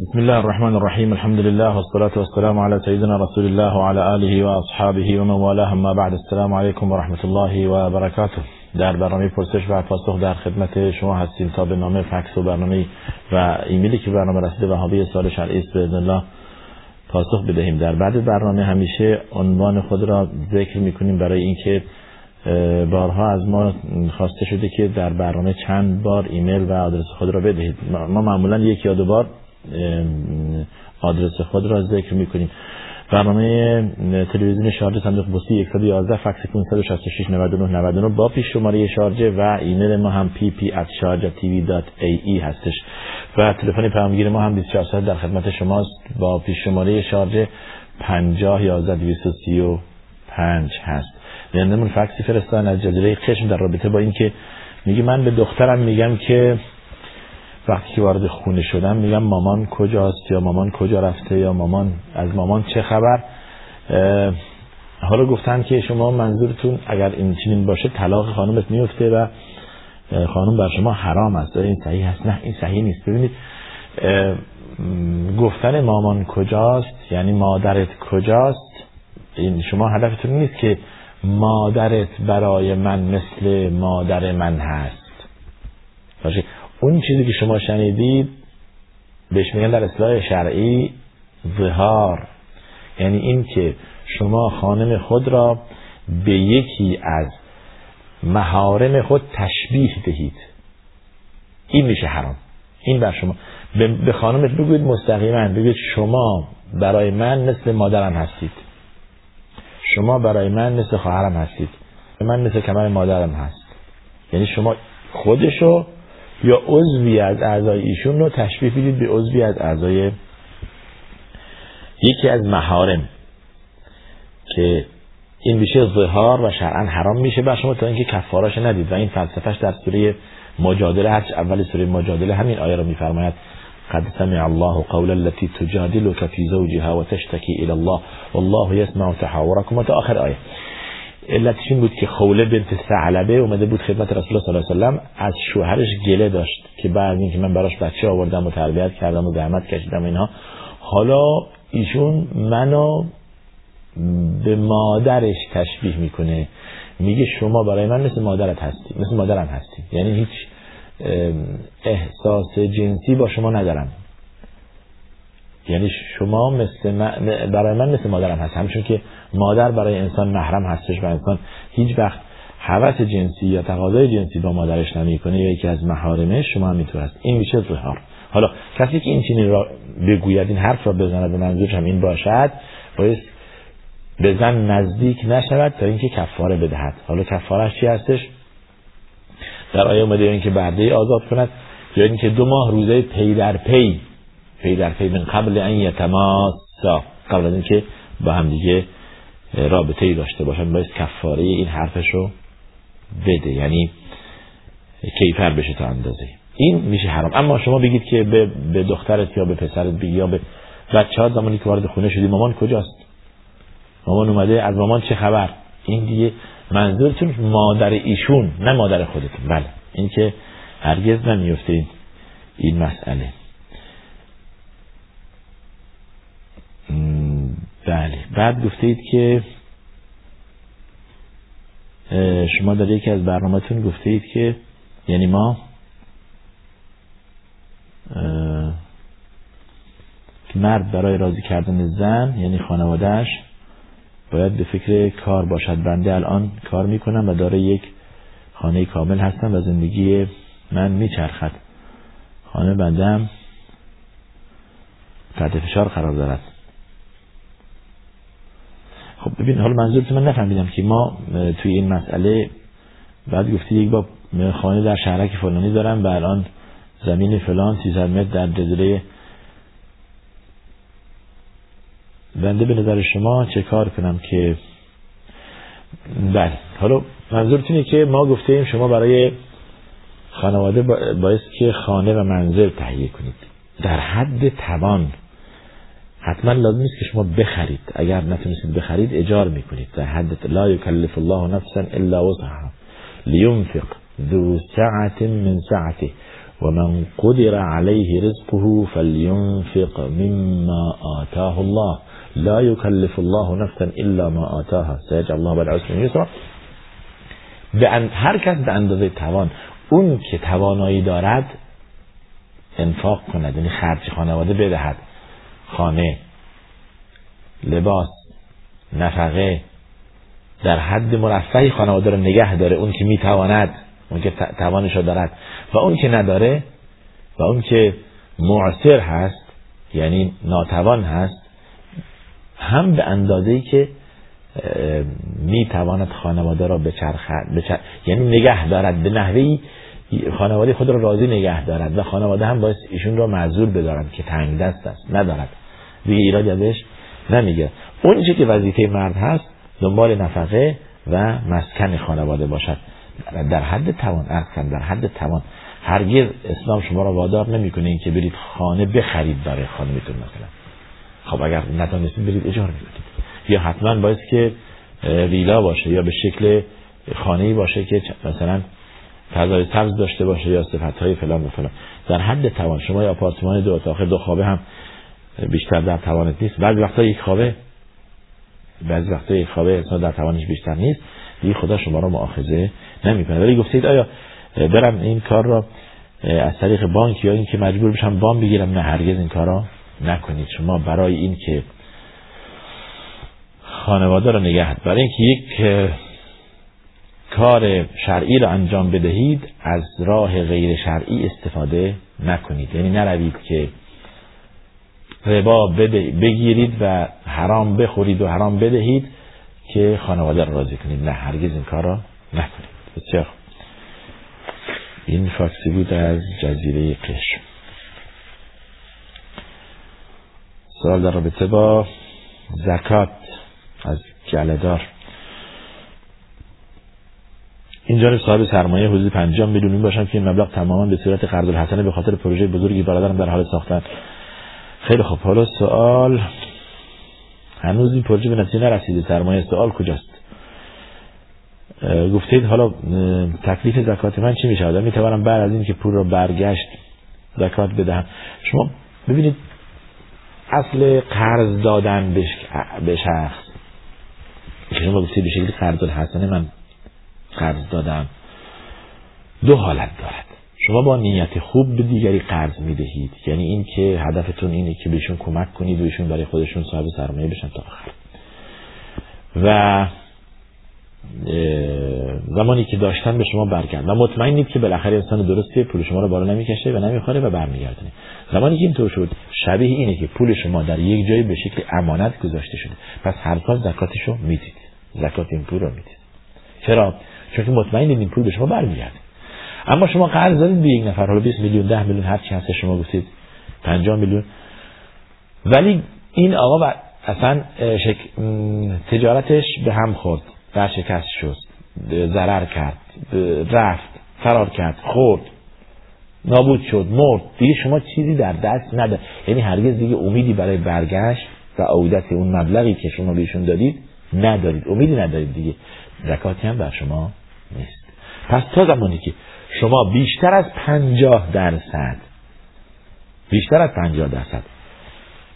بسم الله الرحمن الرحیم الحمد لله والصلاة والسلام على سيدنا رسول الله وعلى آله وأصحابه ومن والاه ما بعد السلام عليكم ورحمة الله وبركاته در برنامه پرسش و پاسخ در خدمت شما هستیم تا به نامه فکس و برنامه و ایمیلی که برنامه رسیده وهابی سال شرعی است به الله پاسخ بدهیم. در بعد برنامه همیشه عنوان خود را ذکر می‌کنیم برای اینکه بارها از ما خواسته شده که در برنامه چند بار ایمیل و آدرس خود را بدهید. ما معمولا یک یا دو بار آدرس خود را ذکر می‌کنیم. برنامه تلویزیون شارجه صندوق پستی 111 فکس 566 99 99 با پیش شماره شارجه و ایمیل ما هم pp@sharjatv.ae هستش. و تلفن پیامگیر ما هم 24 ساعت در خدمت شماست. با پیش شماره شارجه 50 11 235 هست. لندمون فکسی فرستان از جزیره قشم در رابطه با اینکه میگه من به دخترم میگم که وقتی که وارد خونه شدم میگم مامان کجاست؟ یا مامان کجا رفته؟ یا مامان از مامان چه خبر؟ حالا گفتن که شما منظورتون اگر این چنین باشه طلاق خانمت میفته و خانم بر شما حرام است. این صحیح هست نه این صحیح نیست. ببینید گفتن مامان کجاست؟ یعنی مادرت کجاست؟ این شما هدفتون نیست که مادرت برای من مثل مادر من هست. باشه. اون چیزی که شما شنیدید بهش میگن در اصلاح شرعی ظهار. یعنی این که شما خانم خود را به یکی از مهارم خود تشبیه دهید. این میشه حرام. این بر شما. به خانمت بگوید مستقیما. بگوید شما برای من مثل مادرم هستید. شما برای من مثل خواهرم هستید. من مثل کمر مادرم هست. یعنی شما خودشو یا عضوی از اعضای ایشون رو تشبیه بدید به عضوی از اعضای یکی از محارم که این میشه ظهار و شرعا حرام میشه بر شما تا اینکه کفاراش ندید و این فلسفهش در سوره مجادله هست اول سوره مجادله همین آیه رو میفرماید. قد سمع الله قول التي تجادلك في زوجها وتشتكي الى الله والله يسمع تحاوركم تا آخر آیه. علتش این بود که خوله بنت ثعلبه اومده بود خدمت رسول الله صلی الله علیه و سلم از شوهرش گله داشت که بعد اینکه من براش بچه آوردم و تربیت کردم و زحمت کشیدم اینها. حالا ایشون منو به مادرش تشبیه می‌کنه. میگه شما برای من مثل مادرت هستی مثل مادرم هستی. یعنی هیچ احساس جنسی با شما ندارم. یعنی شما مثل برای من مثل مادرم هست. همچون که مادر برای انسان محرم هستش و انسان هیچ وقت حوث جنسی یا تقاضای جنسی با مادرش نمی‌کنه. یا یکی از محارمش شما هم هست. این میشه ظهار حالا کسی که این چنین را بگوید این حرف را بزند به منظورش هم این باشد باید به زن نزدیک نشود تا اینکه کفاره بدهد. حالا کفارش چی هستش؟ در آیه اومده اینکه برده آزاد کند یا اینکه دو ماه روزه پی در پی پی در پی من قبل أن يتماسا قبل از اینکه با هم دیگه رابطه ای داشته باشن باید کفاره این حرفش رو بده. یعنی کیفر بشه تا اندازه. این میشه حرام. اما شما بگید که به, دخترت یا به پسرت بگی یا به بچه ها زمانی که وارد خونه شدی مامان کجاست؟ مامان اومده. از مامان چه خبر؟ این دیگه منظورتون مادر ایشون نه مادر خودتون. بله. این که هرگز نمیفته این مسئله. بله. بعد گفتید که شما در یکی از برنامهتون گفتید که یعنی ما مرد برای راضی کردن زن یعنی خانوادهش باید به فکر کار باشد. بنده الان کار می‌کنم و داره یک خانه کامل هستم و زندگی من میچرخد. خانه بندم تحت فشار قرار دارد. ببین حالا منظورت من نفهمیدم که ما توی این مسئله بعد گفتی یک با خانه در شهرک فلانی دارم و الان زمین فلان 300 متر در جزیره بنده به نظر شما چه کار کنم که بله. حالا منظورتون اینه که ما گفته ایم شما برای خانواده باعث که خانه و منزل تهیه کنید. در حد توان حتما لازم نیست که شما بخرید. اگر نتونستید بخرید اجار می‌کنید. در حد لا یکلف الله نفسا الا وسعها. لینفق ذو سعت من سعته. و من قدر علیه رزقه فلینفق مما آتاه الله. لا یکلف الله نفسا الا ما آتاها. سیجعل الله بعد عسر یسرا به هر کس به اندازه توان. اون که توانایی دارد انفاق کند. یعنی خرج خانواده بدهد. خانه لباس نفقه در حد مرفعی خانواده رو نگه داره اون که می‌تواند اون که توانش رو دارد. و اون که نداره و اون که معصر هست یعنی ناتوان هست هم به اندازه ای که می‌تواند خانواده را بچرخد بچر... یعنی نگه دارد. به نحوی خانواده خود را راضی نگه دارد و خانواده هم باید ایشون را معذور بدارد که تنگ دست است ندارد. دیگه ایراد ازش نمیگه. اون که وظیفه مرد هست دنبال نفقه و مسکن خانواده باشد. در حد توان ارکن در حد توان. هرگز اسلام شما را وادار نمی‌کنه اینکه برید خانه بخرید برای خانمتون مثلا. خب اگر نتونستید برید اجاره بدید. یا حتما باید که ویلا باشه یا به شکل خانه باشه که مثلا فضای سبز داشته باشه یا صفت های فلان و فلان. در حد توان. شما یا آپارتمان دو اتاق دو خوابه هم بیشتر در توانت نیست. بعضی وقتا یک خوابه بعضی وقتا یک خوابه انسان در توانش بیشتر نیست. دیگه خدا شما رو مؤاخذه نمی‌کنه. ولی گفتید آیا برم این کار را از طریق بانک یا اینکه مجبور بشم وام بگیرم؟ نه هرگز این کارا نکنید. شما برای این که خانواده رو نگه برای اینکه یک کار شرعی رو انجام بدهید از راه غیر شرعی استفاده نکنید. یعنی نروید که ربا بگیرید و حرام بخورید و حرام بدهید که خانواده رو راضی کنید. نه هرگز این کار را نکنید. بسیار این فاکسی بود از جزیره قشم. سوال در رابطه با زکات از جلدار. این جانب صاحب سرمایه حدود 50 میلیون باشم که این مبلغ تماما به صورت قرض الحسنه به خاطر پروژه بزرگی برادرم در حال ساختن. خیلی خوب. حالا سوال. هنوز این پروژه به نتیجه نرسیده. سرمایه سوال کجاست؟ گفتید حالا تکلیف زکات من چی میشه آدم می‌توانم بعد از این که پول رو برگشت زکات بدهم. شما ببینید اصل قرض دادن به شخص شما گفتید به شکلی قرض الحسنه من قرض دادم. دو حالت دارد. شما با نیت خوب به دیگری قرض می‌دهید. یعنی این که هدفتون اینه که بهشون کمک کنید و ایشون برای خودشون صاحب سرمایه بشن تا آخر. و زمانی که داشتن به شما برگرد. و مطمئنید که بالاخره انسان درستی پول شما رو بالا نمی‌کشه و نمی‌خوره و برمیگردونه. زمانی که اینطور شد شبیه اینه که پول شما در یک جایی به شکل امانت گذاشته شده. پس هر سال زکاتش رو می‌دید. زکات این پول رو می‌دید. چرا؟ چون که مطمئنید این پول به شما برمیگرده. اما شما قرض دارید به یک نفر حالا 20 میلیون 10 میلیون هر چی هست شما گفتید 50 میلیون. ولی این آقا اصلا شک... تجارتش به هم خورد. شکست شد. ضرر کرد. رفت. فرار کرد. خورد. نابود شد. مرد. دیگه شما چیزی در دست نده یعنی هرگز دیگه امیدی برای برگشت و عودت اون مبلغی که شما بهشون دادید ندارید. امیدی ندارید دیگه. زکاتی هم بر شما نیست. پس تا زمانی که شما بیشتر از پنجاه درصد بیشتر از پنجاه درصد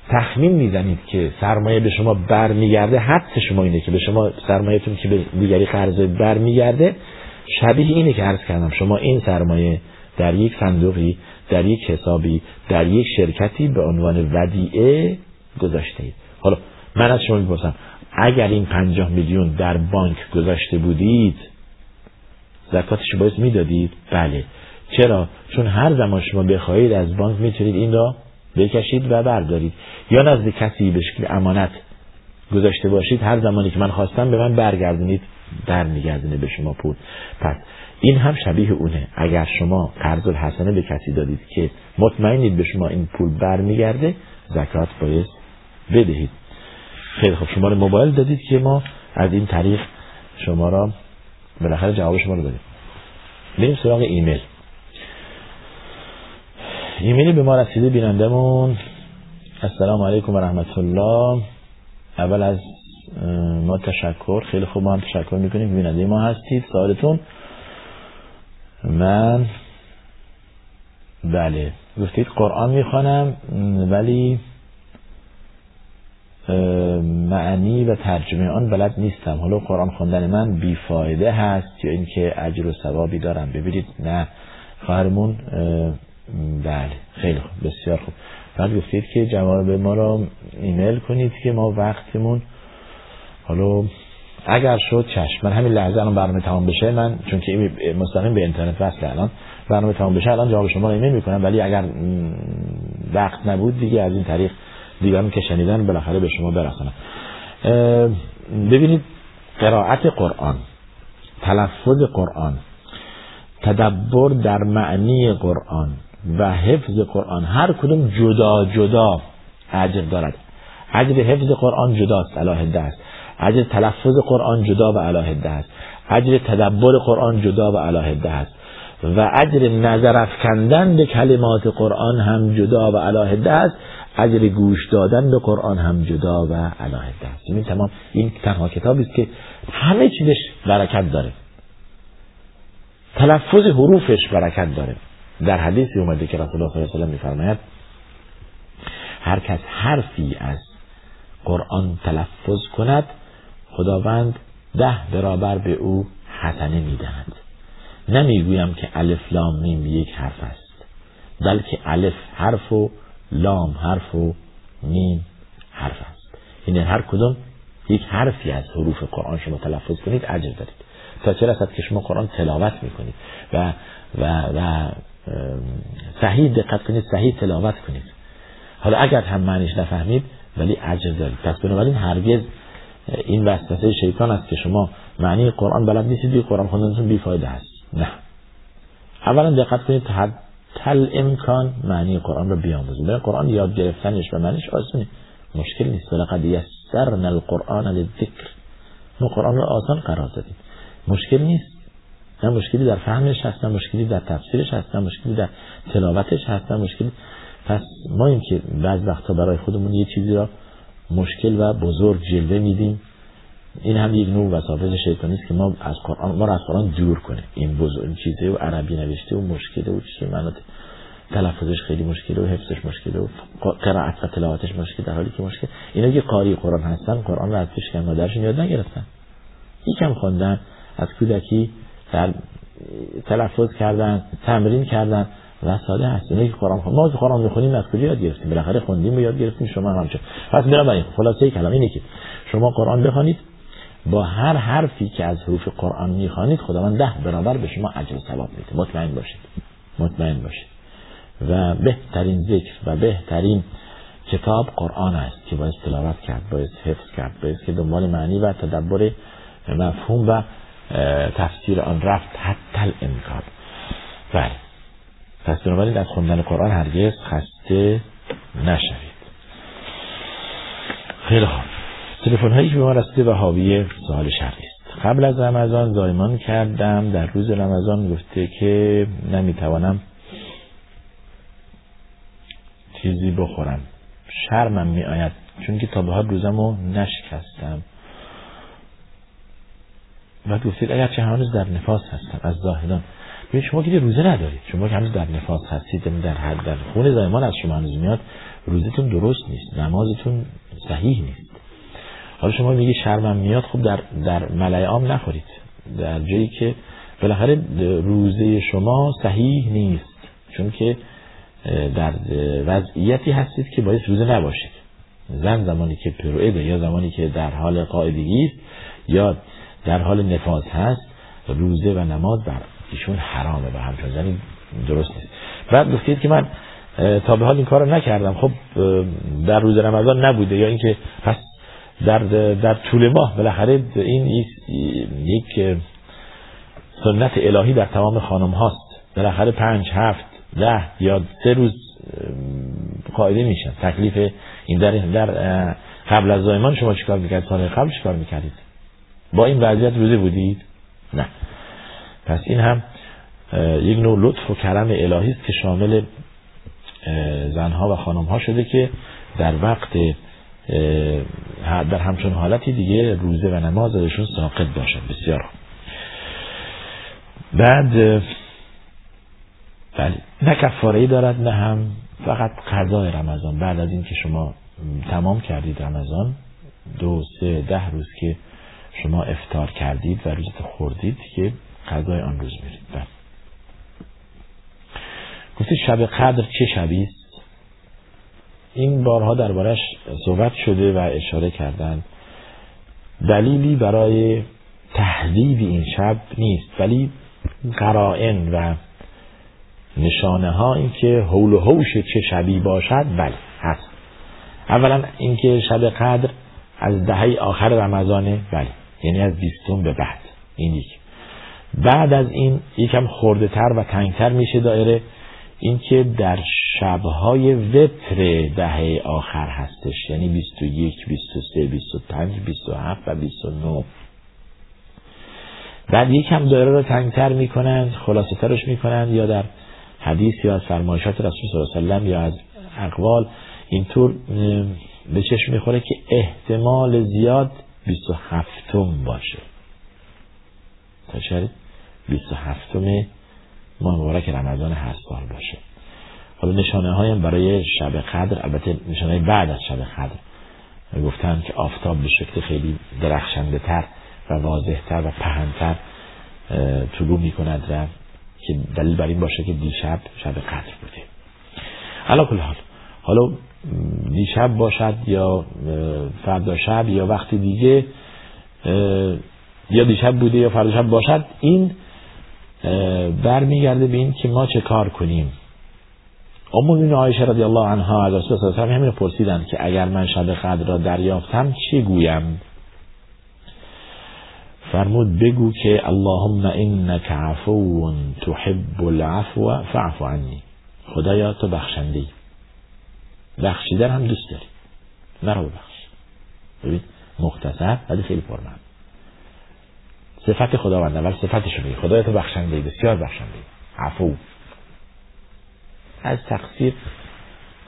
تخمین می‌زنید که سرمایه به شما برمیگرده حد شما اینه که به شما سرمایهتون که به دیگری قرض برمیگرده شبیه اینه که عرض کردم شما این سرمایه در یک صندوقی در یک حسابی در یک شرکتی به عنوان ودیعه گذاشته اید حالا من از شما می‌پرسم اگر این پنجاه میلیون در بانک گذاشته بودید زکاتش باید می‌دادید؟ بله. چرا؟ چون هر زمان شما بخواهید از بانک می‌تونید این را بکشید و بردارید. یا نزد کسی به شکل امانت گذاشته باشید هر زمانی که من خواستم به من برگردونید برمیگردونه به شما پول. پس این هم شبیه اونه. اگر شما قرض الحسنه به کسی دادید که مطمئنید به شما این پول برمیگرده زکات باید بدهید. خیلی خب شما موبایل دادید که ما از این طریق شما را بالاخره جواب شما رو دادیم. بریم سراغ ایمیل. ایمیلی به ما رسیده بینندمون السلام علیکم و رحمت الله اول از ما تشکر خیلی خوب ما هم تشکر می‌کنیم بیننده ما هستید. سوالتون؟ من؟ بله. گفتید قرآن می‌خوانم ولی معنی و ترجمه آن بلد نیستم. حالا قرآن خوندن من بیفایده هست یا اینکه اجر و ثوابی دارم. ببینید. نه. خواهرمون بله. خیلی خوب. بسیار خوب. بعد گفتید که جواب ما را ایمیل کنید که ما وقتمون حالا اگر شد چشم. من همین لحظه الان برنامه تمام بشه. من چون که مستقیم به اینترنت وصل الان برنامه تمام بشه. الان جواب شما رو ایمیل می‌کنم. ولی اگر وقت نبود دیگه از این طریق دیگران که شنیدن بالاخره به شما برسانم ببینید قرائت قرآن تلفظ قرآن تدبر در معنی قرآن و حفظ قرآن هر کدوم جدا جدا اجر دارد. اجر حفظ قرآن جداست علاهده است. اجر تلفظ قرآن جدا و علاهده است. اجر تدبر قرآن جدا و علاهده است. و اجر نظر افکندن به کلمات قرآن هم جدا و علاهده است. اجر گوش دادن به قرآن هم جدا و علاهده است. این تمام این تنها کتابی است که همه چیزش برکت داره. تلفظ حروفش برکت داره. در حدیثی اومده که رسول الله صلی الله علیه و میفرماید هر کس حرفی از قرآن تلفظ کند خداوند ده برابر به او حسنه می‌دهد. نمی‌گویم که الف لام میم یک حرف است بلکه الف حرف و لام حرف و میم حرف است. این یعنی هر کدوم یک حرفی از حروف قرآن شما تلفظ کنید اجر دارید. تا چه رسد که شما قرآن تلاوت می‌کنید و و و صحیح دقت کنید صحیح تلاوت کنید. حالا اگر هم معنیش نفهمید ولی اجر دارید. پس بنابراین هرگز این وسوسه شیطان است که شما معنی قرآن بلد نیستید قرآن خوندنتون بیفایده است. نه. اولا دقت کنید تل امکان معنی قرآن رو بیاموزید به قرآن یاد گرفتنش و معنیش آسونه مشکل نیست. ولقد یسرنا القرآن للذکر. ما قرآن رو آسان قرار دادیم. مشکل نیست. نه مشکلی در فهمش هست نه مشکلی در تفسیرش هست نه مشکلی در تلاوتش هست نه مشکلی. پس ما این که بعض وقتا برای خودمون یه چیزی را مشکل و بزرگ جلوه میدیم این هم یک نوع وساوس شیطانی است که ما از قرآن ما را از قرآن دور کنه. این بزرگ این چیزه و عربی نوشته و مشکله و چیزی منات تلفظش خیلی مشکله و حفظش مشکله و قرائت و تلاوتش مشکل در حالی که مشکل. اینا که قاری قرآن هستن قرآن را از پیش کردن مادرشون یاد نگرفتن. یکم خوندن از کودکی در تلفظ کردن تمرین کردن و ساده هست. اینه که قرآن خون ما که قرآن می‌خونیم از کجا یاد گرفتیم؟ بالاخره خوندیم و یاد گرفتیم شما هم همچه پس بنابراین خلاصه کلام اینه که شما قرآن بخوانید با هر حرفی که از حروف قرآن می‌خوانید خداوند ده برابر به شما اجر و ثواب میده. مطمئن باشید. مطمئن باشید. و بهترین ذکر و بهترین کتاب قرآن است که باید تلاوت کرد باید حفظ کرد باید که دنبال معنی و تدبر مفهوم و تفسیر آن رفت. حتی امکان بله. پس بنابراین از خوندن قرآن هرگز خسته نشوید. خیلی خوب. تلفن هایی که به ما رسیده و حاوی سوال شرقی است قبل از رمضان زایمان کردم. در روز رمضان گفته که نمی‌توانم چیزی بخورم. شرمم می آید چون که تا به حال روزمو نشکستم. و گفتید اگر چه هنوز در نفاس هستم. از زاهدان ببین شما که روزه ندارید شما که هنوز در نفاس هستید یعنی در حد در خون زایمان از شما هنوز میاد روزتون درست نیست. نمازتون صحیح نیست. حالا شما میگی شرمم میاد خب در در عام نخورید. در جایی که بالاخره روزه شما صحیح نیست. چون که در وضعیتی هستید که باید روزه نباشید زن زمانی که پروئده یا زمانی که در حال قاعدگی است یا در حال نفاذ هست روزه و نماز بر ایشون حرامه و همچون زنی درست نیست. بعد گفتید که من تا به حال این کار نکردم. خب در روز رمضان نبوده یا اینکه پس در در طول ماه. بالاخره این یک سنت الهی در تمام خانم هاست. بالاخره پنج هفت ده یا سه روز قاعده میشن. تکلیف این در در قبل از زایمان شما چیکار می‌کردید؟ سال قبل چیکار می‌کردید؟ با این وضعیت روزه بودید؟ نه. پس این هم یک نوع لطف و کرم الهی است که شامل زنها و خانمها شده که در وقت در همچون حالتی دیگه روزه و نماز ازشون ساقط باشد بسیار بعد بله نه کفاره دارد نه هم فقط قضای رمضان. بعد از اینکه شما تمام کردید رمضان دو سه ده روز که شما افتار کردید و روزت خوردید که قضای آن روز میرید. بله. گفتید شب قدر چه شبی است؟ این بارها دربارش صحبت شده و اشاره کردن. دلیلی برای تهذیب این شب نیست ولی قرائن و نشانه ها اینکه حول و حوش چه شبی باشد بله هست. اولا اینکه شب قدر از دهه آخر رمضانه بله یعنی از بیستون به بعد این یک. بعد از این یکم خورده تر و تنگتر میشه دایره. اینکه در شبهای وتر دهه آخر هستش یعنی 21 23 25 27 و 29 بعد یکم دایره رو تنگتر می‌کنن خلاصه ترش می‌کنن یا در حدیث یا از فرمایشات رسول صلی الله علیه وسلم یا از اقوال اینطور به چشم می‌خوره که احتمال زیاد 27 باشه. تا شاید 27 ماه مبارک رمضان هر سال باشه. حالا نشانه هایم برای شب قدر البته نشانه بعد از شب قدر. گفتن که آفتاب به شکل خیلی درخشنده تر و واضح تر و پهنتر طلوع می کند و که دلیل بر این باشه که دیشب شب قدر بوده. حالا کل حال حالا دیشب باشد یا فردا شب یا وقتی دیگه یا دیشب بوده یا فردا شب باشد این برمیگرده به این که ما چه کار کنیم. امون عایشه رضی الله عنها از رسول الله همین پرسیدن که اگر من شب قدر را دریافتم چی گویم؟ فرمود بگو که اللهم انك عفو تحب العفو فاعف عنی. خدایا تو بخشنده ای بخشیدن هم دوست داری. مرا ببخش. ببین مختصر ولی خیلی پرمند صفت خداونده ولی صفتش میگه خدای تو بخشنده بسیار بخشنده عفو. از تقصیر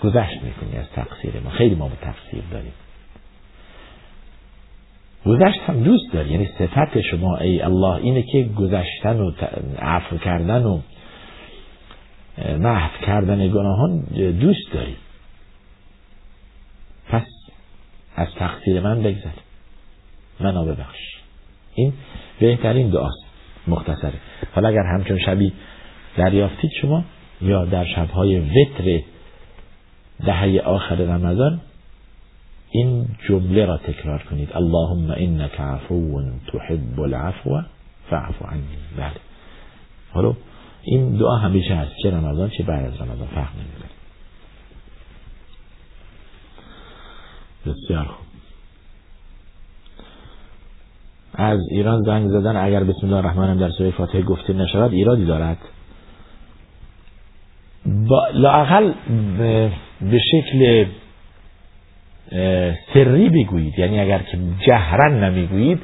گذشت می‌کنی از تقصیر ما. خیلی ما به تقصیر داریم. گذشت هم دوست داری یعنی صفت شما ای الله اینه که گذشتن و عفو کردن و محو کردن گناهان دوست داری. پس از تقصیر من بگذر. منو ببخش. این بهترین دعاست. مختصره. حالا اگر همچون شبی دریافتید شما یا در شبهای وتر دهه آخر رمضان این جمله را تکرار کنید. اللهم انك عفو تحب العفو فاعف عنی. بله. حالا این دعا همیشه هست. چه رمضان چه بعد از رمضان. فرق نمی‌کنه بسیار خوب. از ایران زنگ زدن اگر بسم الله الرحمن در سوره فاتحه گفته نشود ایرادی دارد؟ لاقل به شکل سری بگویید. یعنی اگر که جهرن نمی‌گویید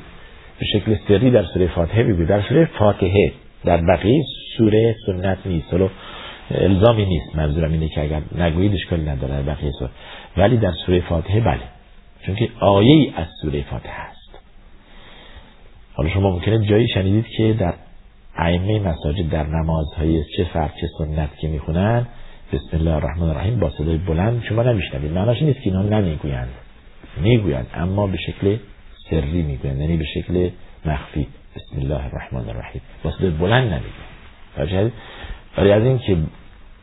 به شکل سری در سوره فاتحه بگویید. در سوره فاتحه در بقیه سوره سنت نیست. حالا الزامی نیست. منظورم اینه که اگر نگویید اشکال نداره بقیه سوره. ولی در سوره فاتحه بله. چون که آیه از سوره فاتحه است. حالا شما ممکنه جایی شنیدید که در ائمه مساجد در نمازهای چه فرق چه سنت که می‌خونن بسم الله الرحمن الرحیم با صدای بلند شما نمیشنوید. معناش نیست که اینا نمی‌گویند. می‌گویند اما به شکل سری می‌گویند یعنی به شکل مخفی. بسم الله الرحمن الرحیم. با صدای بلند نمی‌گویند. ولی از این که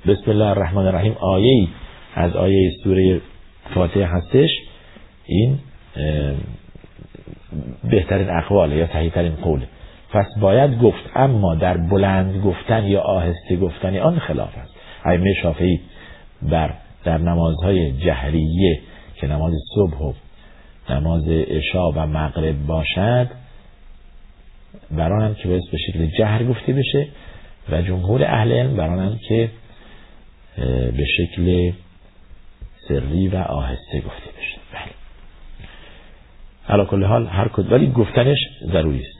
بسم الله الرحمن الرحیم آیه از آیه سوره فاتحه هستش این بهترین اقواله یا تهیترین قوله پس باید گفت اما در بلند گفتن یا آهسته گفتن آن خلاف است. ائمه شافعی بر در نمازهای جهریه که نماز صبح و نماز عشا و مغرب باشد برانم که باید به شکل جهر گفته بشه و جمهور اهل علم برانم که به شکل سری و آهسته گفته بشه. بله. علا کل حال هر کد ولی گفتنش ضروری است.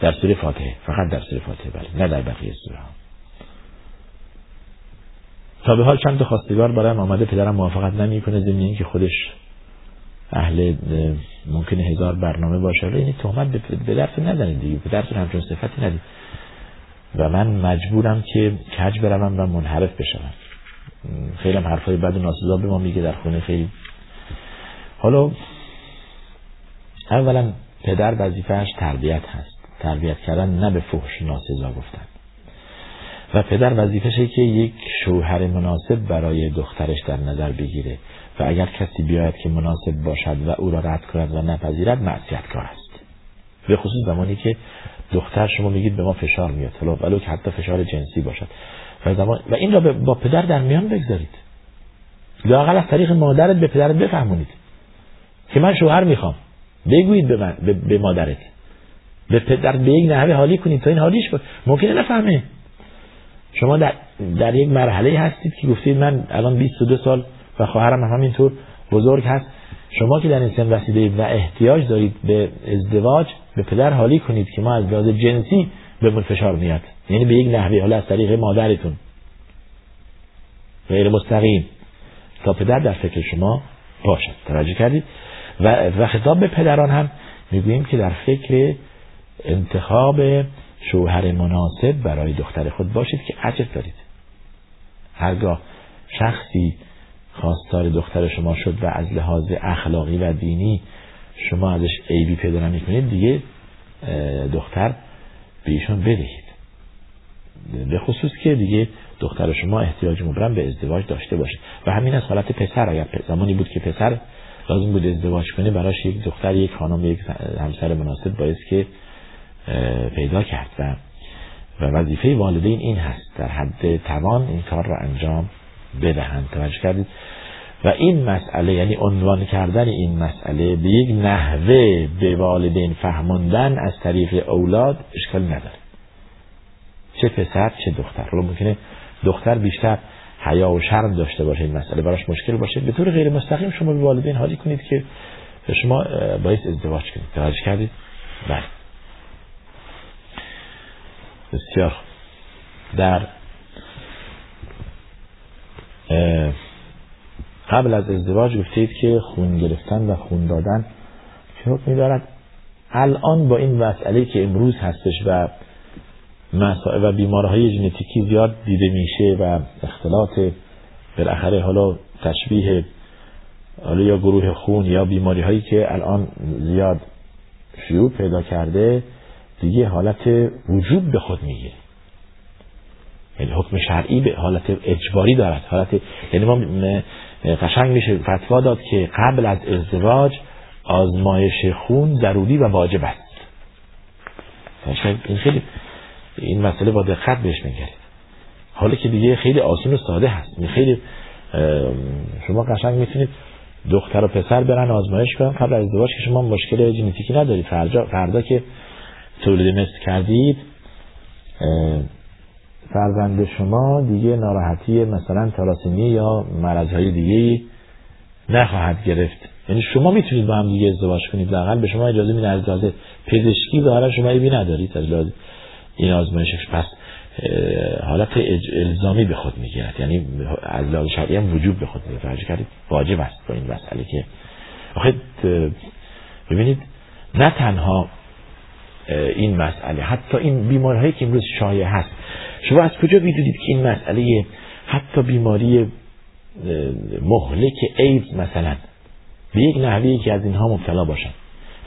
در سوره فاتحه فقط در سوره فاتحه بله نه در بقیه سوره ها. تا به حال چند تا خواستگار برایم آمده پدرم موافقت نمی‌کنه ضمن اینکه خودش اهل ممکنه هزار برنامه باشه. ولی این تهمت به درس ندارید دیگه به درس همچون صفتی ندید. و من مجبورم که کج بروم و منحرف بشم خیلی هم حرفای بد و ناسزا به ما میگه در خونه خیلی. حالا اولا پدر وظیفهش تربیت هست. تربیت کردن نه به فحش ناسزا گفتن. و پدر وظیفشه که یک شوهر مناسب برای دخترش در نظر بگیره و اگر کسی بیاید که مناسب باشد و او را رد کند و نپذیرد معصیتکار است. به خصوص زمانی که دختر شما میگید به ما فشار میاد. ولو که حتی فشار جنسی باشد. و, زمان و این را با پدر در میان بگذارید. لاقل از طریق مادرت به پدرت بفهمونید. که من شوهر می‌خوام. بگویید به, من، به, مادرت. به پدر به یک نحوه حالی کنید تا این حالیش بود ممکنه نفهمه. شما در, در یک مرحله هستید که گفتید من الان 22 سال و خواهرم هم همینطور بزرگ هست. شما که در این سن رسیده و احتیاج دارید به ازدواج به پدر حالی کنید که ما از لحاظ جنسی به فشار میاد. یعنی به یک نحوه حالا از طریق مادرتون. غیر مستقیم تا پدر در فکر شما باشد. توجه کردید. و, و خطاب به پدران هم می‌گوییم که در فکر انتخاب شوهر مناسب برای دختر خود باشید که عجب دارید. هرگاه شخصی خواستار دختر شما شد و از لحاظ اخلاقی و دینی شما ازش عیبی پیدا نمی‌کنید دیگه دختر به ایشون بدهید. به خصوص که دیگه دختر شما احتیاج مبرم به ازدواج داشته باشه و همین از حالت پسر اگر زمانی بود که پسر لازم بود ازدواج کنه براش یک دختر یک خانم یک همسر مناسب باعث که پیدا کرد. و و وظیفه والدین این هست. در حد توان این کار را انجام بدهند. توجه کردید. و این مسئله یعنی عنوان کردن این مسئله به یک نحوه به والدین فهماندن از طریق اولاد اشکال نداره. چه پسر چه دختر. رو ممکنه دختر بیشتر حیا و شرم داشته باشه این مسئله براش مشکل باشه. به طور غیر مستقیم شما به والدین حالی کنید که شما باید ازدواج کنید. توجه کردید؟ بله. بسیار در قبل از ازدواج گفتید که خون گرفتن و خون دادن چه حکمی دارد؟ الان با این مسئله که امروز هستش و و بیمارهای ژنتیکی زیاد دیده میشه و اختلاط بالاخره حالا تشبیه حالا یا گروه خون یا بیماری هایی که الان زیاد شیوع پیدا کرده دیگه حالت وجوب به خود می‌گیره. یعنی حکم شرعی به حالت اجباری دارد. حالت یعنی ما قشنگ میشه فتوا داد که قبل از ازدواج آزمایش خون ضروری و واجب است. این خیلی این مسئله با دقت بهش نگرید. حالا که دیگه خیلی آسون و ساده هست. خیلی شما قشنگ می‌تونید دختر و پسر برن آزمایش کنن قبل از ازدواج که شما مشکل ژنتیکی ندارید. فردا, فردا که تولید مثل کردید فرزند شما دیگه ناراحتی مثلا تالاسمی یا مرضهای دیگه نخواهد گرفت. یعنی شما می‌تونید با هم دیگه ازدواج کنید. لاقل به شما اجازه میده از پزشکی ظاهرا شما ایبی ندارید. از این آزمایشش پس حالت الزامی به خود می‌گیرد. یعنی از لحاظ شرعی هم وجوب به خود می‌گیرد. کردید؟ واجب است با این مسئله که آخه ببینید نه تنها این مسئله حتی این بیماری هایی که امروز شایع هست. شما از کجا می‌دونید که این مسئله حتی بیماری مهلک ایدز مثلا به یک نحوه که از اینها مبتلا باشن؟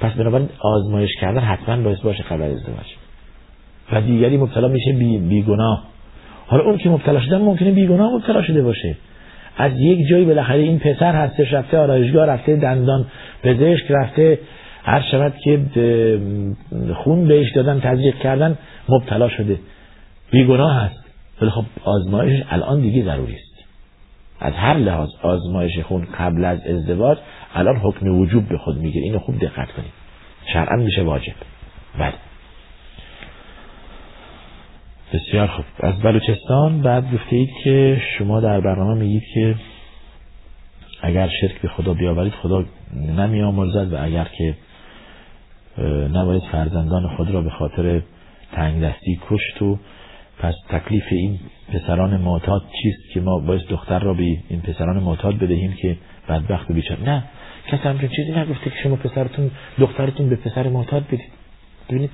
پس بنابراین آزمایش کردن حتما باعث باشه قبل ازدواج. و دیگری مبتلا میشه بی بیگناه. حالا اون که مبتلا شده ممکنه بیگناه مبتلا شده باشه. از یک جایی بالاخره این پسر هستش رفته آرایشگاه رفته دندان پزشک رفته هر شود که خون بهش دادن تزریق کردن مبتلا شده. بیگناه هست. ولی خب آزمایش الان دیگه ضروری است. از هر لحاظ آزمایش خون قبل از ازدواج الان حکم وجوب به خود می‌گیره. اینو خوب دقت کنید. شرعا میشه واجب. بله. بسیار خوب. از بلوچستان بعد گفته اید که شما در برنامه میگید که اگر شرک به خدا بیاورید خدا نمی آمرزد و اگر که نباید فرزندان خود را به خاطر تنگ دستی کشت و پس تکلیف این پسران معتاد چیست که ما باید دختر را به این پسران معتاد بدهیم که بدبخت و بیچار نه کسی همچون چیزی نگفته که شما پسرتون دخترتون به پسر معتاد بدید. ببینید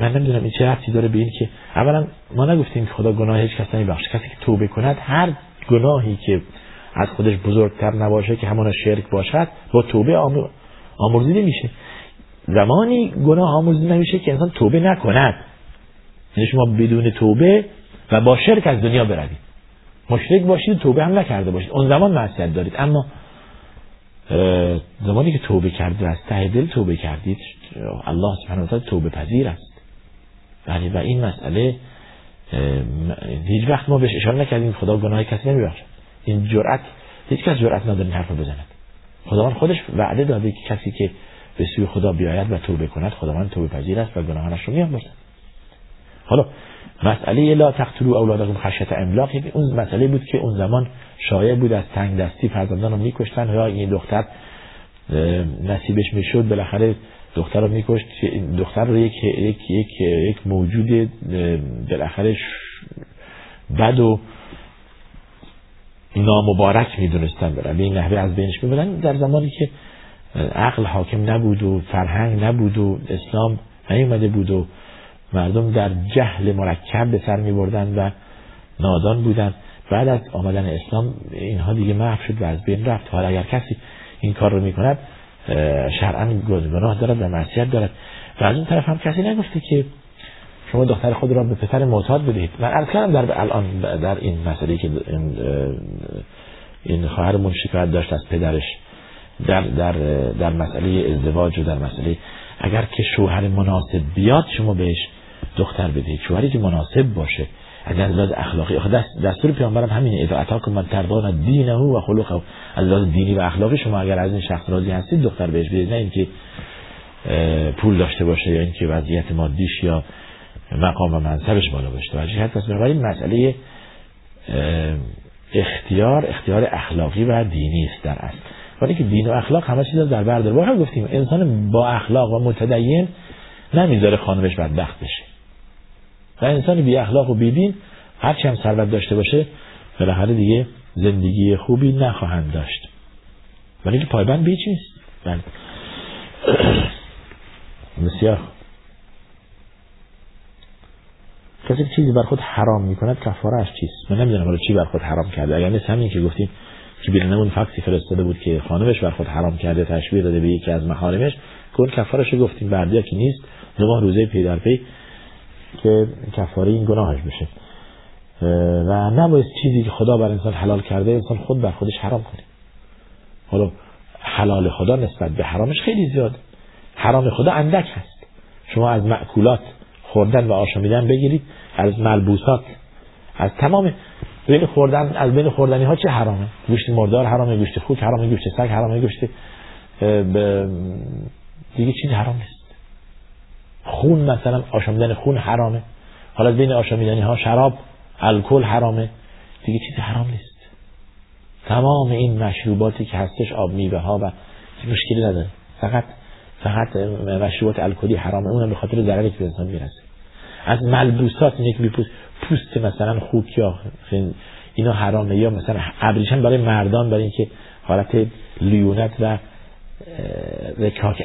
من نمی‌دونم این چه رفتی داره به این که اولا ما نگفتیم که خدا گناه هیچ کس نمیبخشه کسی که توبه کند هر گناهی که از خودش بزرگتر نباشه که همان شرک باشد با توبه آمرزیده میشه. زمانی گناه آمرزیده نمیشه که انسان توبه نکند. یعنی شما بدون توبه و با شرک از دنیا بروید. مشرک باشید توبه هم نکرده باشید. اون زمان معصیت دارید. اما زمانی که توبه کرده از ته دل توبه کردید الله سبحانه و توبه پذیر است. یعنی و این مسئله هیچ وقت ما بهش اشاره نکردیم خدا گناه کسی نمیبخشه این جرأت هیچ کس جرأت نداره این حرف بزند. خداوند خودش وعده داده که کسی که به سوی خدا بیاید و توبه کند خداوند توبه پذیر است و گناهانش رو میآمرزد. حالا مسئله لا تقتلوا اولادکم خشیت املاق اون مسئله بود که اون زمان شایع بود از تنگ دستی فرزندان رو میکشتن یا این دختر نصیبش می‌شد بالاخره دختر رو میکشت. دختر رو یک یک یک, یک موجود بالاخره بد و نامبارک می‌دونستن برن. به این نحوه از بینش می‌برن. در زمانی که عقل حاکم نبود و فرهنگ نبود و اسلام نیومده بود و مردم در جهل مرکب به سر می بردن و نادان بودن. بعد از آمدن اسلام اینها دیگه محو شد و از بین رفت. حالا اگر کسی این کار رو می کند شرعا گناه دارد و معصیت دارد. و از اون طرف هم کسی نگفته که شما دختر خود را به پسر معتاد بدهید. من کردم در الان در این مسئله که این, خواهرمون شکایت داشت از پدرش در در در مسئله ازدواج و در مسئله اگر که شوهر مناسب بیاد شما بهش دختر بدهید. شوهری که مناسب باشه از لحاظ اخلاقی. آخه دست دستور پیامبرم همینه. اذا اتاکم من تردان دینه و خلقه. از لحاظ دینی و اخلاقی شما اگر از این شخص راضی هستید دختر بهش بدید. نه اینکه پول داشته باشه یا اینکه وضعیت مادیش یا مقام و منصبش بالا باشه. هست. پس این مسئله اختیار اختیار اخلاقی و دینی است در اصل. ولی که دین و اخلاق همه چیز در بر داره هم گفتیم انسان با اخلاق و متدین نمی‌ذاره خانمش بدبخت بشه. و انسان بی اخلاق و بی دین هرچی هم ثروت داشته باشه بالاخره دیگه زندگی خوبی نخواهند داشت. ولی پایبند به چیست بله. بسیار کسی که چیزی بر خود حرام می‌کند کفارش چیست؟ من نمی‌دونم حالا چی بر خود حرام کرده. اگر نیست همین که گفتیم که بیرنمون فکسی فرستاده بود که خانمش بر خود حرام کرده تشبیه داده به یکی از محارمش که اون کفارش گفتیم. بردیا که نیست دو روزه پی در پی که کفاره این گناهش بشه. و نباید چیزی که خدا بر انسان حلال کرده انسان خود بر خودش حرام کنه. حالا حلال خدا نسبت به حرامش خیلی زیاد. حرام خدا اندک هست. شما از معکولات خوردن و آشامیدن بگیرید از ملبوسات از تمام بین خوردن از بین خوردنی ها چه حرامه؟ گوشت مردار حرامه گوشت خوک حرامه گوشت سگ حرامه گوشت دیگه چیز حرام نیست. خون مثلا آشامیدن خون حرامه. حالا بین آشامیدنی ها شراب الکل حرامه. دیگه چیزی حرام نیست. تمام این مشروباتی که هستش آب میوه ها و مشکلی نداره. فقط فقط مشروبات الکلی حرامه. اونم به خاطر ضرری که به انسان می‌رسه. از ملبوسات یک میپوست. پوست مثلا خوک یا اینا حرامه. یا مثلا ابریشم برای مردان برای اینکه حالت لیونت و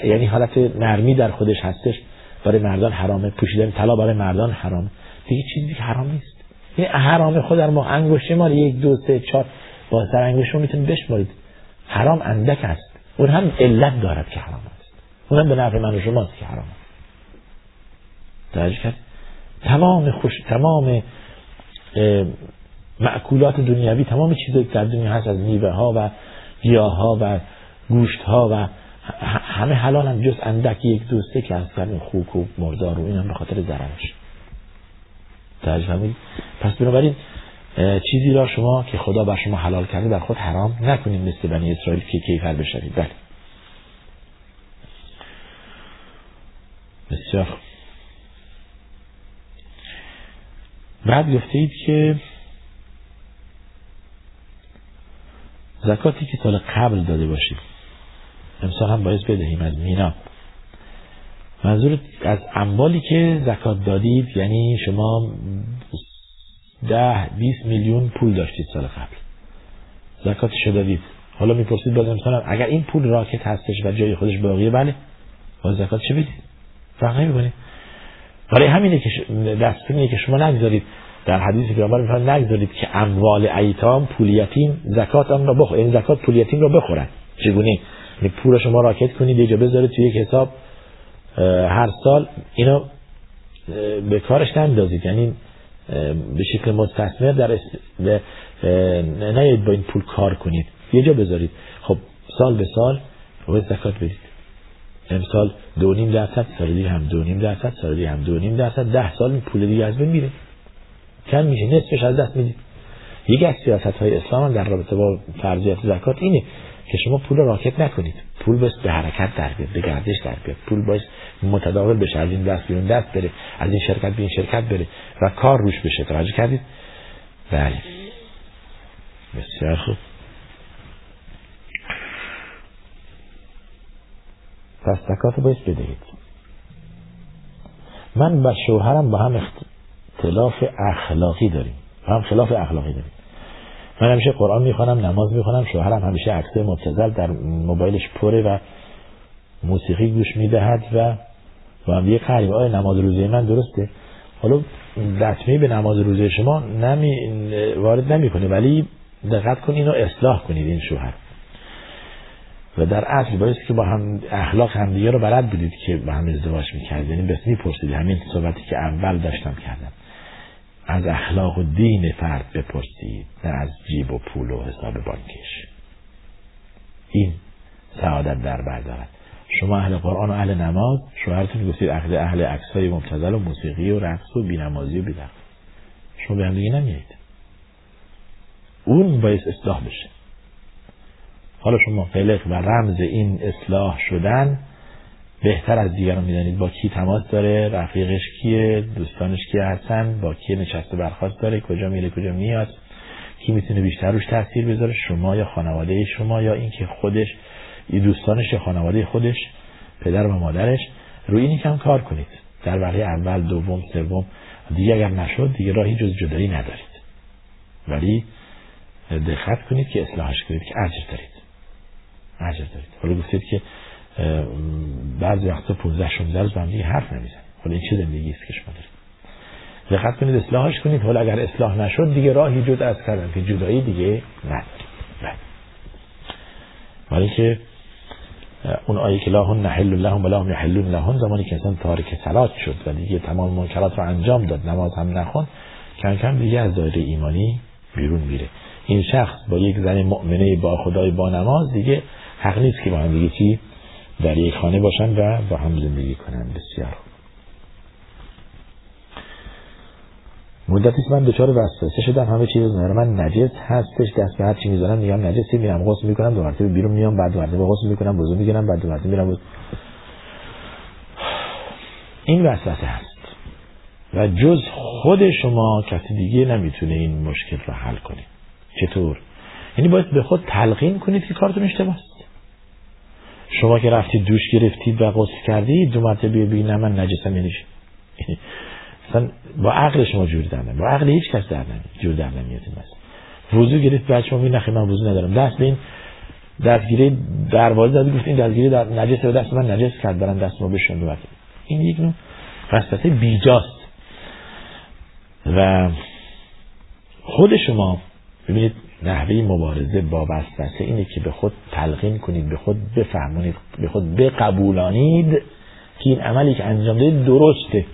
یعنی حالت نرمی در خودش هستش. برای مردان حرامه پوشیدن طلا برای مردان حرامه. دیگه چیزی که حرام نیست. این حرام خود در ما انگشت ما یک دو سه چهار با سر انگشت می‌تونید بشمارید. حرام اندک است. اون هم علت دارد که حرام است. اون هم به نفع من و شماست که حرام است. کرد. تمام خوش تمام معکولات دنیوی تمام چیزی در دنیا هست از میوه ها و گیاه ها و گوشت ها و همه حلال هم جز اندک یک دوسته که از کردن خوک و مردار و این هم به خاطر ضررش پس بنابراین چیزی را شما که خدا بر شما حلال کرده بر خود حرام نکنید مثل بنی اسرائیل که کیفر بشوید بله. بسیار بعد گفتید که زکاتی که سال قبل داده باشید. امسال هم باید بدهیم از مینا. منظور از اموالی که زکات دادید یعنی شما ده 20 میلیون پول داشتید سال قبل. زکاتشو دادید حالا می‌پرسید باز امسال اگر این پول راکت هستش و جای خودش باقیه بله. باز زکاتشو بدید؟ فرق نمی‌کنه. برای همینه که دستور که شما نگذارید. در حدیث پیامبر میفرمایند نگذارید که اموال ایتام پول یتیم زکات آن را بخور این زکات پول یتیم را بخورن. چگونه؟ یعنی پول شما راکت کنید یه جا بذارید توی یک حساب هر سال. اینو به کارش نندازید. یعنی به شکل مستثمر در نیاید با این پول کار کنید. یه جا بذارید. خب سال به سال باید زکات بدید. امسال دو نیم درصد سال دیگه هم دو نیم درصد سال دیگه هم دو نیم درصد. ده سال پول دیگه از بین میره. کم میشه نصفش از دست می‌دید. یکی از سیاست های اسلام در رابطه با فرضیت زکات اینه. که شما پول راکت نکنید. پول باید به حرکت در بیاد به گردش در بیاد پول باید متداول بشه از این دست بیرون دست بره از این شرکت به این شرکت بره و کار روش بشه. توجه کردید؟ بله. بسیار خوب. پس زکات باید بدهید. من با شوهرم با هم اختلاف اخلاقی داریم. هم خلاف اخلاقی داریم. من همیشه قرآن می‌خوانم نماز می‌خوانم شوهرم همیشه عکس مبتزل در موبایلش پره و موسیقی گوش می‌دهد و با هم یه قریب آیا نماز روزه من درسته؟ حالا دتمه به نماز روزه شما نمی وارد نمی‌کنه ولی دقت کنید اینو اصلاح کنید این شوهر. و در اصل باید که با هم اخلاق همدیگه رو بلد بودید که با هم ازدواج می‌کرد یعنی بس می‌پرسید همین صحبتی که اول داشتم کردم. از اخلاق و دین فرد بپرسید نه از جیب و پول و حساب بانکش. این سعادت در بردارد شما اهل قرآن و اهل نماز شوهرتون گفتید اهل اهل عکسای مبتذل و موسیقی و رقص و بینمازی و بیدق شما به هم دیگه اون باید اصلاح بشه. حالا شما فلق و رمز این اصلاح شدن بهتر از دیگران می‌دانید با کی تماس داره رفیقش کیه دوستانش کیه هستن با کی نشسته برخواست داره کجا میره کجا میاد کی می‌تونه بیشتر روش تاثیر بذاره شما یا خانواده شما یا اینکه خودش این دوستانش یا خانواده خودش پدر و مادرش. روی اینی کم کار کنید. در وقتی اول دوم سوم دیگه اگر نشد دیگه راهی جز جدایی ندارید. ولی دقت کنید که اصلاحش کنید که اجر دارید. اجر دارید. حالا گفتید که بعضی وقتا 15 16 روز هم دیگه حرف نمی‌زنید حالا این چه زندگی است که شما دارید؟ دقت کنید اصلاحش کنید. حالا اگر اصلاح نشد دیگه راهی جد از کردن. که جدایی دیگه ندارید بله. ولی که اون آیه که لاهن نحل لهم و لهم یحلون زمانی که انسان تارک صلات شد و دیگه تمام منکرات رو انجام داد نماز هم نخون کم کم دیگه از دایره ایمانی بیرون میره. این شخص با یک زن مؤمنه با خدای با نماز دیگه حق نیست که با هم دیگه چی؟ در یک خانه باشن و با هم زندگی کنن. بسیار. مدتی من دچار وسوسه شدم همه چیز نظر من نجس هستش. دست به هر چی می‌ذارم میگم نجسی میرم غسل می‌کنم دو مرتبه بیرون میام بعد دو مرتبه غسل می‌کنم وضو می‌گیرم بعد دو مرتبه میرم. این وسوسه هست. و جز خود شما کسی دیگه نمی‌تونه این مشکل رو حل کنه. چطور؟ یعنی باید به خود تلقین کنید که کارتون اشتباه است. شما که رفتید دوش گرفتید و غسل کردید دو مرتبه بگید نه من نجسم یعنی مثلا با عقل شما جور در با عقل هیچ کس در جور در نمیاد وضو گرفت می نخی من وضو ندارم. دست به این دستگیره دروازه زد گفت این دستگیره در نجس و دست من نجس کرد برن دست ما بشون دو این یک نوع وسوسه بیجاست. و خود شما ببینید نحوه مبارزه با وسوسه اینه که به خود تلقین کنید به خود بفهمونید به خود بقبولانید که این عملی که انجام دادید درسته.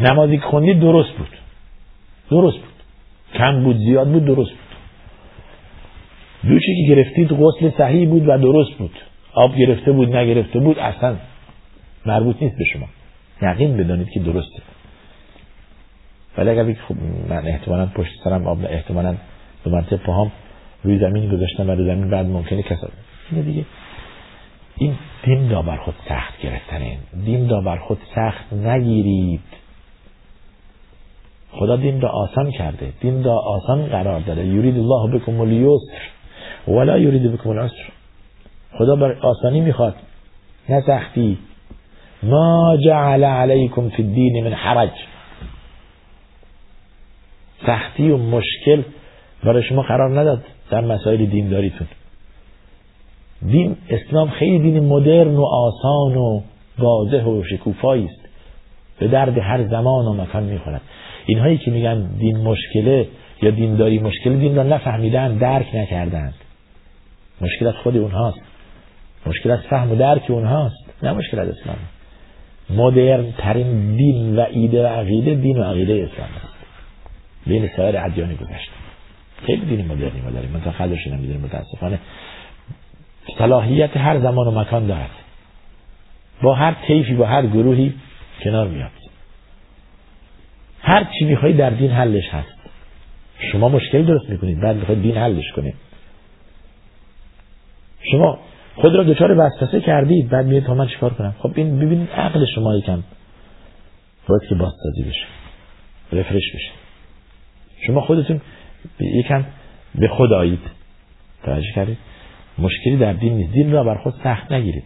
نمازی که خوندید درست بود. درست بود. کم بود زیاد بود درست بود. دوچی که گرفتید غسل صحیح بود و درست بود. آب گرفته بود نگرفته بود اصلا مربوط نیست به شما. یقین بدانید که درسته. ولی اگر خب من احتمالا پشت سرم آب احتمالا دو مرتبه پاهم روی زمین گذاشتم و زمین بعد ممکنه کسا اینه دیگه. این دین دا بر خود سخت گرفتنه. دین دا بر خود سخت نگیرید. خدا دین را آسان کرده. دین را آسان قرار داده. یورید الله بکم الیسر. ولا یورید بکم العسر. خدا بر آسانی می‌خواد. نه سختی. ما جعل علیکم فی الدین من حرج. سختی و مشکل برای شما قرار نداد در مسائل دینداریتون. دین اسلام خیلی دین مدرن و آسان و واضح و شکوفایی است. به درد هر زمان و مکان می‌خورد. اینهایی که میگن دین مشکله یا دینداری مشکل دین را نفهمیدن درک نکردند مشکل از خود اونهاست. مشکل از فهم و درک اونهاست. نه مشکل از اسلام. مدرن ترین دین و ایده و عقیده دین و عقیده اسلام است. بین سایر ادیان گذشته. خیلی دین مدرنی ما داریم. من تا خدرش نمی‌دونیم متاسفانه. صلاحیت هر زمان و مکان دارد. با هر طیفی با هر گروهی کنار میاد. هر چی میخوایی در دین حلش هست. شما مشکل درست می‌کنید. بعد می‌خواید دین حلش کنید. شما خود را دچار وسوسه کردید بعد میگید تا من چیکار کنم؟ خب این ببینید عقل شما یکم. باید که بازسازی بشه. رفرش بشه. شما خودتون یکم به خود آیید. توجه کردید؟ مشکلی در دین نیست. دین را بر خود سخت نگیرید.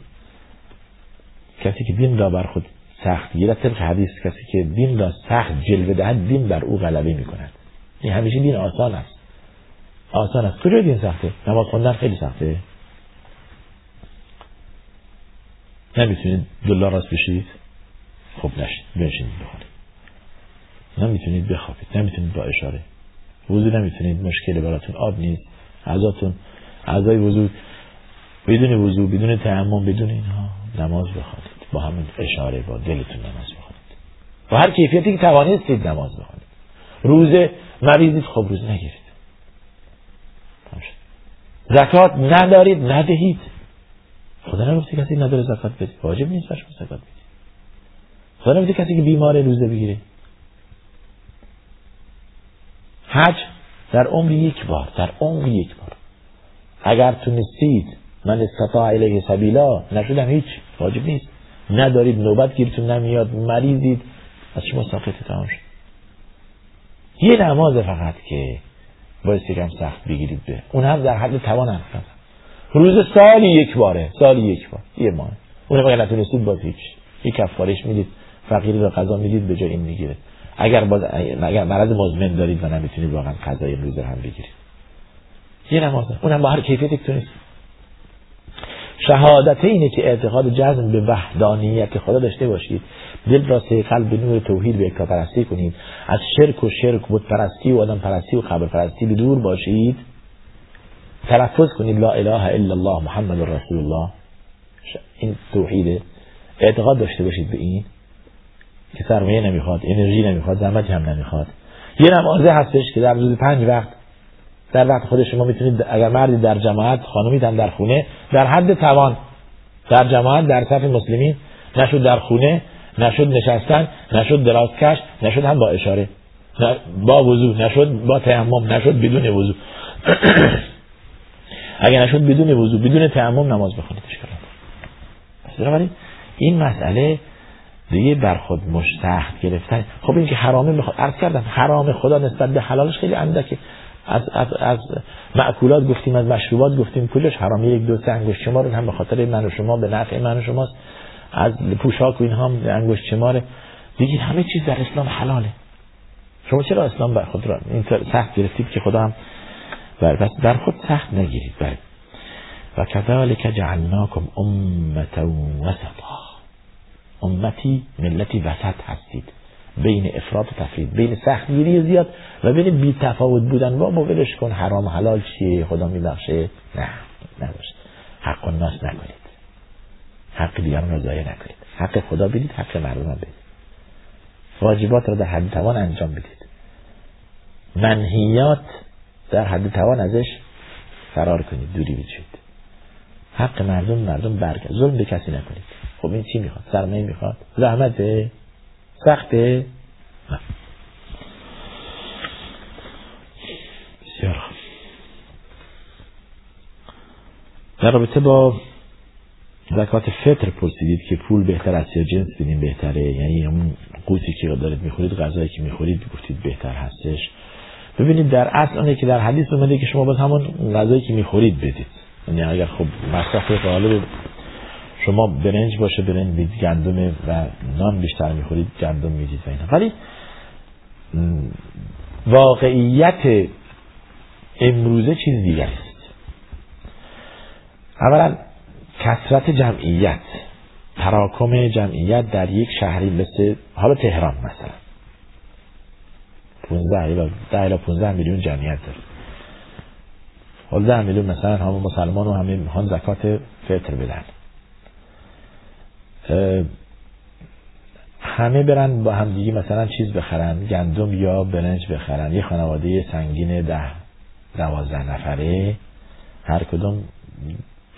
کسی که دین را بر خود سخت گیرد طبق حدیث کسی که دین را سخت جلوه دهد دین بر او غلبه می کند این همیشه دین آسان است. آسان است. کجای دین سخته؟ نماز خوندن خیلی سخته. نمی‌تونید دلار راست بشید؟ خب نشید بنشینید بخونید نمی‌تونید بخوابید. نمی‌تونید با اشاره وضو نمی‌تونید مشکل براتون آب نیست اعضاتون اعضای وضو بدون وضو بدون تعمم بدون اینها نماز بخوانید. با همین اشاره با دلتون نماز بخونید با هر کیفیتی که توانستید نماز بخونید روزه مریضید خب روزه نگیرید. زکات ندارید ندهید. خدا نگفته کسی نداره زکات بدید واجب نیست برش زکات بدید. خدا نگفته کسی که بیماره روزه بگیره. حج در عمر یک بار در عمر یک بار. اگر تونستید من استطاع علیه سبیلا نشدم هیچ واجب نیست. ندارید نوبت گیرتون نمیاد مریضید از شما ساقط تمام شد. یه نماز فقط که باید یکم سخت بگیرید به. اون هم در حد توان هستن روز سالی یک باره سالی یک بار یه ماه. اون اگر نتونستید باز هیچ یک کفارش می‌دید فقیری رو غذا می‌دید به جای این می‌گیره اگر باز اگر مرض مزمن دارید و نمی‌تونید واقعا غذای روز هم بگیرید. یه نماز. اونم با هر کیفیتی که شهادت اینه که اعتقاد جزم به وحدانیت خدا داشته باشید. دل را قلب به نور توحید به پرستی کنید. از شرک و شرک بود پرستی و آدم پرستی و قبر پرستی به دور باشید. تلفظ کنید. لا اله الا الله محمد رسول الله. این توحیده. اعتقاد داشته باشید به این. که سرمایه نمی‌خواد انرژی نمی‌خواد زحمتی هم نمی‌خواد. یه نمازه هستش که در روز پنج وقت در وقت خود شما می‌تونید اگر مردی در جماعت خانمی هم در خونه در حد توان در جماعت در صف مسلمین نشد در خونه نشد نشستن نشد درازکش نشد هم با اشاره با وضو نشد با تیمم نشد بدون وضو اگر نشد بدون وضو بدون تیمم نماز بخونید اشکال این مسئله دیگه بر خود مشتخت گرفتن. خب این که حرامه می‌خواد عرض کردم حرام خدا نسبت به حلالش خیلی اندکه. از, از, از معکولات گفتیم از مشروبات گفتیم کلش حرام. یک دو سه انگشت شمار هم به خاطر من و شما به نفع من و شماست. از پوشاک و این هم انگشت شماره. دیگه همه چیز در اسلام حلاله. شما چرا اسلام بر خود را این سخت گرفتید که خدا هم بر پس بر خود سخت نگیرید. بر و کذالک جعلناکم امتا وسطا امتی ملتی وسط هستید. بین افراد و تفرید بین سختگیری زیاد و بین بی تفاوت بودن. با ولش کن حرام حلال چیه؟ خدا میبخشه. نه نباشه. حق الناس نکنید. حق دیگران را ضایع نکنید. حق خدا بدید حق مردم هم بدید. واجبات را در حد توان انجام بدید. منهیات در حد توان ازش فرار کنید دوری بچید حق مردم مردم برگرد. ظلم به کسی نکنید. خب این چی می‌خواد؟ سرمایه می‌خواد؟ زحمته؟ سخته؟ بسیار در رابطه با زکات فطر پرسیدید که پول بهتر است یا جنس بدیم بهتره؟ یعنی اون قوتی که دارید می‌خورید غذایی که می‌خورید گفتید بهتر هستش. ببینید در اصل آنه که در حدیث اومده که شما باز همون غذایی که می‌خورید بدید. یعنی اگر خب مصرف غالب شما برنج باشه برنج می‌دید گندم و نان بیشتر می‌خورید گندم می‌دید و اینا. ولی واقعیت امروزه چیز دیگری است. اولا کسرت جمعیت تراکم جمعیت در یک شهری مثل حالا تهران مثلا. 15 الی 10 الی 15 میلیون جمعیت داره. حالا 10 میلیون مثلا همه مسلمان و همه می‌خوان زکات فطر بدن. همه برن با همدیگه مثلا چیز بخرن گندم یا برنج بخرن. یه خانواده سنگین ده دوازده نفره هر کدوم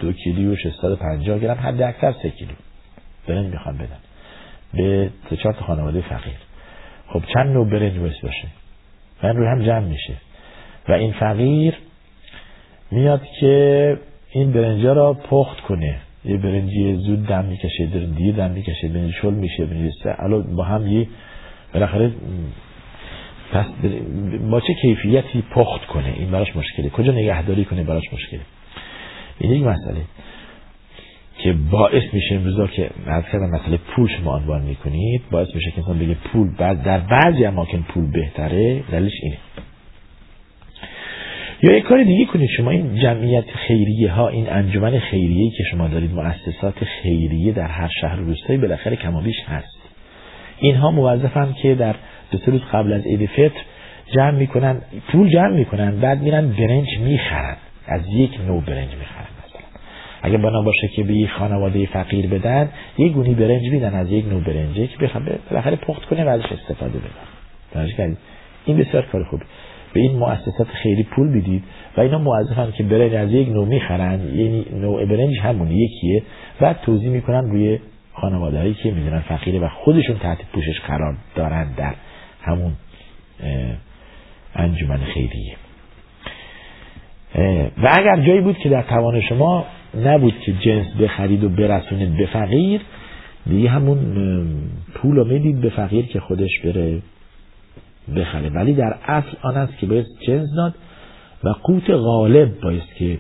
دو کیلو و 650 گرم حد اکثر سه کیلو برنج می‌خوان بدن. به سه چهار خانواده فقیر. خب چند نوع برنج باید باشه؟ من روی هم جمع میشه. و این فقیر میاد که این برنجا را پخت کنه. یه برنجی زود دم می‌کشه دیر دم می‌کشه برنج شل میشه برنج با هم یه بالاخره پس با چه کیفیتی پخت کنه؟ این براش مشکله. کجا نگهداری کنه؟ براش مشکله. این یک مسئله که باعث میشه امروزا که از کردم مسئله پول شما عنوان می‌کنید. باعث میشه که انسان بگه پول بعد در بعضی اماکن پول بهتره. دلیلش اینه. یا یک کار دیگه کنید. شما این جمعیت خیریه ها این انجمن خیریه که شما دارید مؤسسات خیریه در هر شهر روستایی بالاخره کمابیش هست. اینها موظفن که در دو روز قبل از عید فطر جمع می‌کنن پول جمع می‌کنن بعد میرن برنج می‌خرن. از یک نوع برنج می‌خرن اگه بنا باشه که به خانواده فقیر بدن یک گونی برنج میدن از یک نوع برنجه که بخوام بالاخره پخت کنه و ازش استفاده بدن این بسیار کار خوبه به این مؤسسات خیلی پول بدید و اینا موظفن که برنج از یک نوع می‌خرن یعنی نوع برنج همون یکیه. بعد توضیح می‌کنن روی خانواده هایی که می‌دونن فقیره و خودشون تحت پوشش قرار دارن در همون انجمن خیریه. و اگر جایی بود که در توان شما نبود که جنس بخرید و برسونید به فقیر دیگه همون پول رو می‌دید به فقیر که خودش بره. بخره. ولی در اصل آن است که باید جنس داد و قوت غالب باید که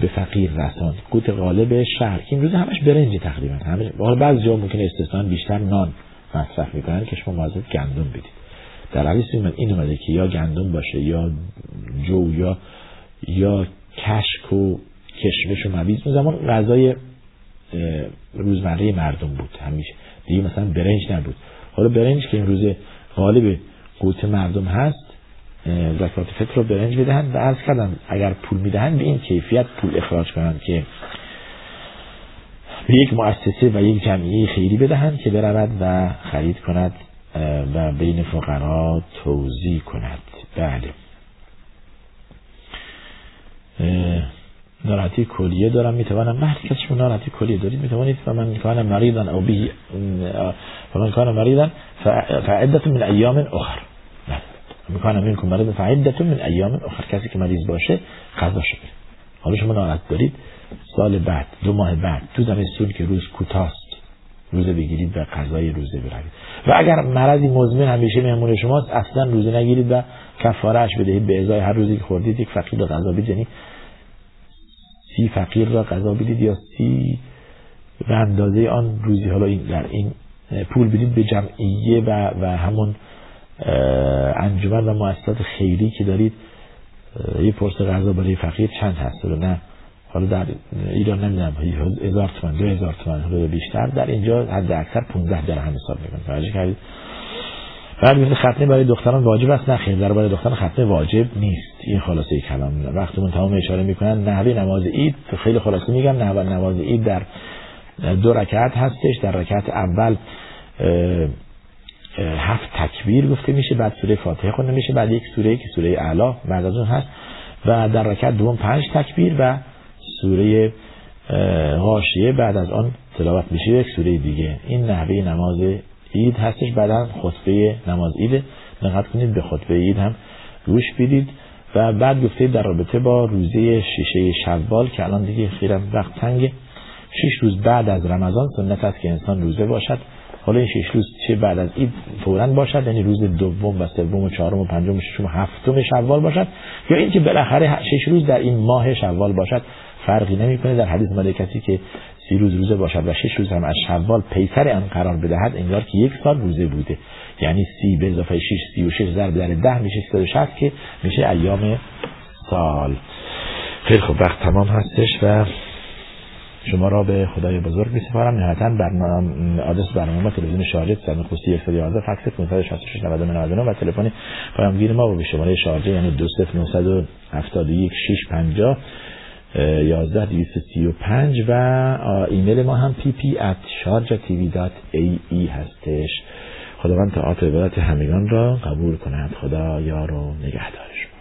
به فقیر رساند. قوت غالب شهر. که این روز همش برنج تقریبا. همش بعضی جا ممکنه استثنا بیشتر نان مصرف می‌کنن که شما موظف گندم بدید. در حدیث من این اومده که یا گندم باشه یا جو یا یا کشک و کشمش و مویز اون زمان غذای روزمره مردم بود. همیشه دیگه مثلا برنج نبود. حالا برنج که این روز غالب قوت مردم هست زکات فطر رو برنج بدهند و عرض کردم اگر پول می‌دهند به این کیفیت پول اخراج کنند که به یک مؤسسه و یک جمعیه خیری بدهند که برود و خرید کند و بین فقرا توضیح کند. بله. ناراحتی کلیه دارم می‌توانم من هر شما ناراحتی کلیه دارید می‌توانید و من کان مریضا او به و من کان مریضا فعدت من ایام اخر. می‌کنم. منکم مریض فعدت من ایام اخر کسی که مریض باشه قضا شده. حالا شما ناراحت دارید. سال بعد دو ماه بعد تو زمستون که روز کوتاست روزه بگیرید و قضای روزه بروید. و اگر مرضی مزمن همیشه مهمون شماست اصلا روزه نگیرید و کفارهش بدهید. به ازای هر روزی که خوردید یک فقیر رو غذا بدید یعنی سی فقیر را غذا بدید یا سی به اندازه آن روزی. حالا این در این پول بدید به جمعیه و, و همون انجمن و مؤسسات خیری که دارید یه پرس غذا برای فقیر چند هست؟ رو نه. حالا در ایران نمی‌دونم هزار تومن دو هزار تومن حالا بیشتر. در اینجا حد اکثر 15 درهم حساب می‌کنه. توجه کردید؟ بعد میگه ختنه برای دختران واجب است. نه خیر در برای دختران ختنه واجب نیست. این خلاصه کلام. وقتمون تمام اشاره می‌کنن. نحوه نماز عید خیلی خلاصه میگم. نحوه نماز عید در دو رکعت هستش. در رکعت اول هفت تکبیر گفته میشه بعد سوره فاتحه خونده میشه بعد یک سوره که سوره اعلا بعد از اون هست. و در رکعت دوم پنج تکبیر و سوره غاشیه بعد از آن تلاوت میشه یک سوره دیگه. این نحوه نماز عید هستش بعدا خطبه نماز عید. نقد کنید به خطبه عید هم گوش بیدید و بعد گفته در رابطه با روزه شیشه شوال که الان دیگه خیرم وقت تنگه. شش روز بعد از رمضان سنت است که انسان روزه باشد. حالا این شش روز چه بعد از عید فورا باشد یعنی روز دوم و سوم و چهارم و پنجم و ششم و هفتم شوال باشد یا اینکه بالاخره شش روز در این ماه شوال باشد فرقی نمی‌کنه. در حدیث مال کسی که سی روز روزه باشد و شش روز هم از شوال پیتر آن قرار بدهد انگار که یک سال روزه بوده. یعنی سی به اضافه شش سی و شش ضرب در ده میشه سی و که میشه ایام سال. خیلی خوب وقت تمام هستش و شما را به خدای بزرگ میسپارم. نهایتا برنامه آدرس برنامه تلویزیون شارجه صد خصوصی 111 فکس 566 99 و تلفن پیامگیر ما به شماره شارجه یعنی 20971 650 11 235 و ایمیل ما هم pp at sharjatv.ae هستش. خداوند تا عبادت همگان را قبول کند. خدا یار و نگهدارش